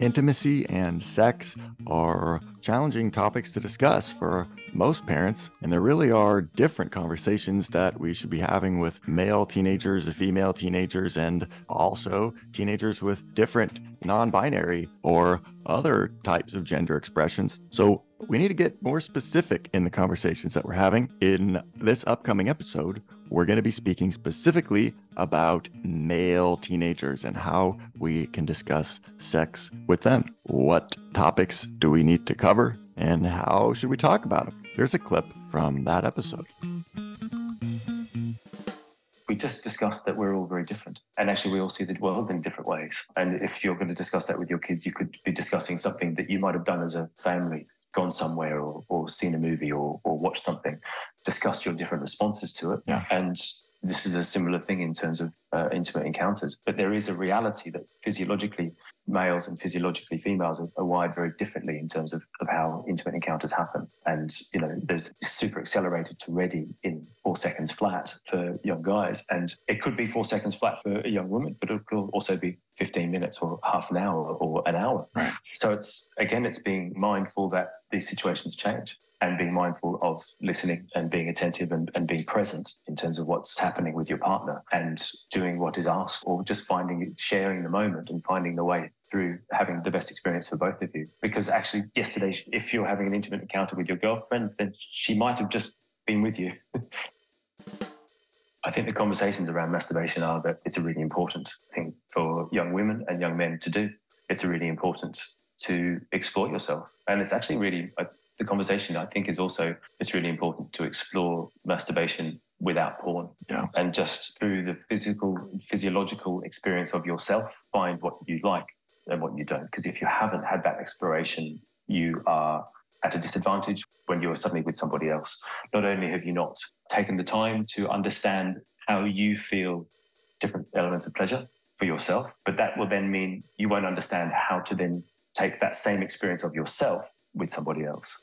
Intimacy and sex are challenging topics to discuss for most parents, and there really are different conversations that we should be having with male teenagers, female teenagers, and also teenagers with different non binary or other types of gender expressions. So, we need to get more specific in the conversations that we're having. In this upcoming episode, we're going to be speaking specifically about male teenagers and how we can discuss sex with them. What topics do we need to cover and how should we talk about them? Here's a clip from that episode. We just discussed that we're all very different. And actually, we all see the world in different ways. And if you're going to discuss that with your kids, you could be discussing something that you might have done as a family gone somewhere or, or seen a movie or, or watched something, discuss your different responses to it. Yeah. And this is a similar thing in terms of uh, intimate encounters. But there is a reality that physiologically, males and physiologically females are, are, wired very differently in terms of, of how intimate encounters happen. And, you know, there's super accelerated to ready in four seconds flat for young guys. And it could be four seconds flat for a young woman, but it could also be 15 minutes or half an hour or an hour. Right. So it's, again, it's being mindful that these situations change and being mindful of listening and being attentive and, and being present in terms of what's happening with your partner and doing what is asked or just finding sharing the moment and finding the way through having the best experience for both of you because actually yesterday if you're having an intimate encounter with your girlfriend then she might have just been with you I think the conversations around masturbation are that it's a really important thing for young women and young men to do. It's a really important to explore yourself. And it's actually really, the conversation I think is also it's really important to explore masturbation without porn yeah. and just through the physical physiological experience of yourself find what you like and what you don't because if you haven't had that exploration you are at a disadvantage when you're suddenly with somebody else not only have you not taken the time to understand how you feel different elements of pleasure for yourself but that will then mean you won't understand how to then take that same experience of yourself with somebody else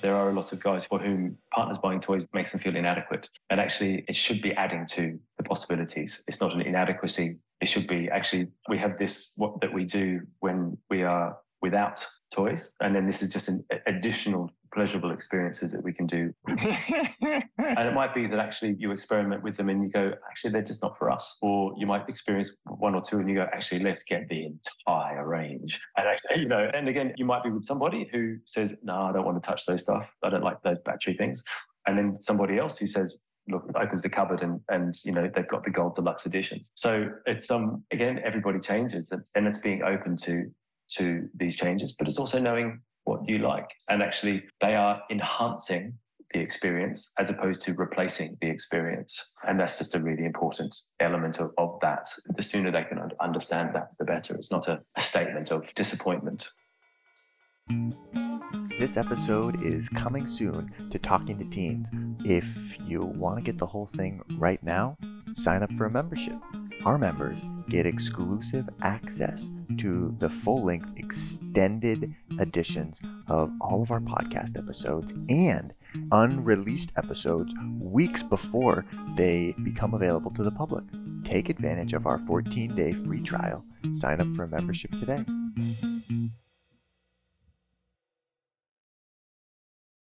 there are a lot of guys for whom partners buying toys makes them feel inadequate. And actually, it should be adding to the possibilities. It's not an inadequacy. It should be actually, we have this, what that we do when we are without toys. And then this is just an additional pleasurable experiences that we can do. and it might be that actually you experiment with them and you go, actually, they're just not for us. Or you might experience one or two and you go, actually, let's get the entire range. And actually, you know, and again, you might be with somebody who says, no, I don't want to touch those stuff. I don't like those battery things. And then somebody else who says, look opens the cupboard and and you know they've got the gold deluxe editions so it's um again everybody changes and it's being open to to these changes but it's also knowing what you like. And actually, they are enhancing the experience as opposed to replacing the experience. And that's just a really important element of, of that. The sooner they can understand that, the better. It's not a, a statement of disappointment. This episode is coming soon to Talking to Teens. If you want to get the whole thing right now, sign up for a membership. Our members get exclusive access to the full length extended editions of all of our podcast episodes and unreleased episodes weeks before they become available to the public. Take advantage of our 14 day free trial. Sign up for a membership today.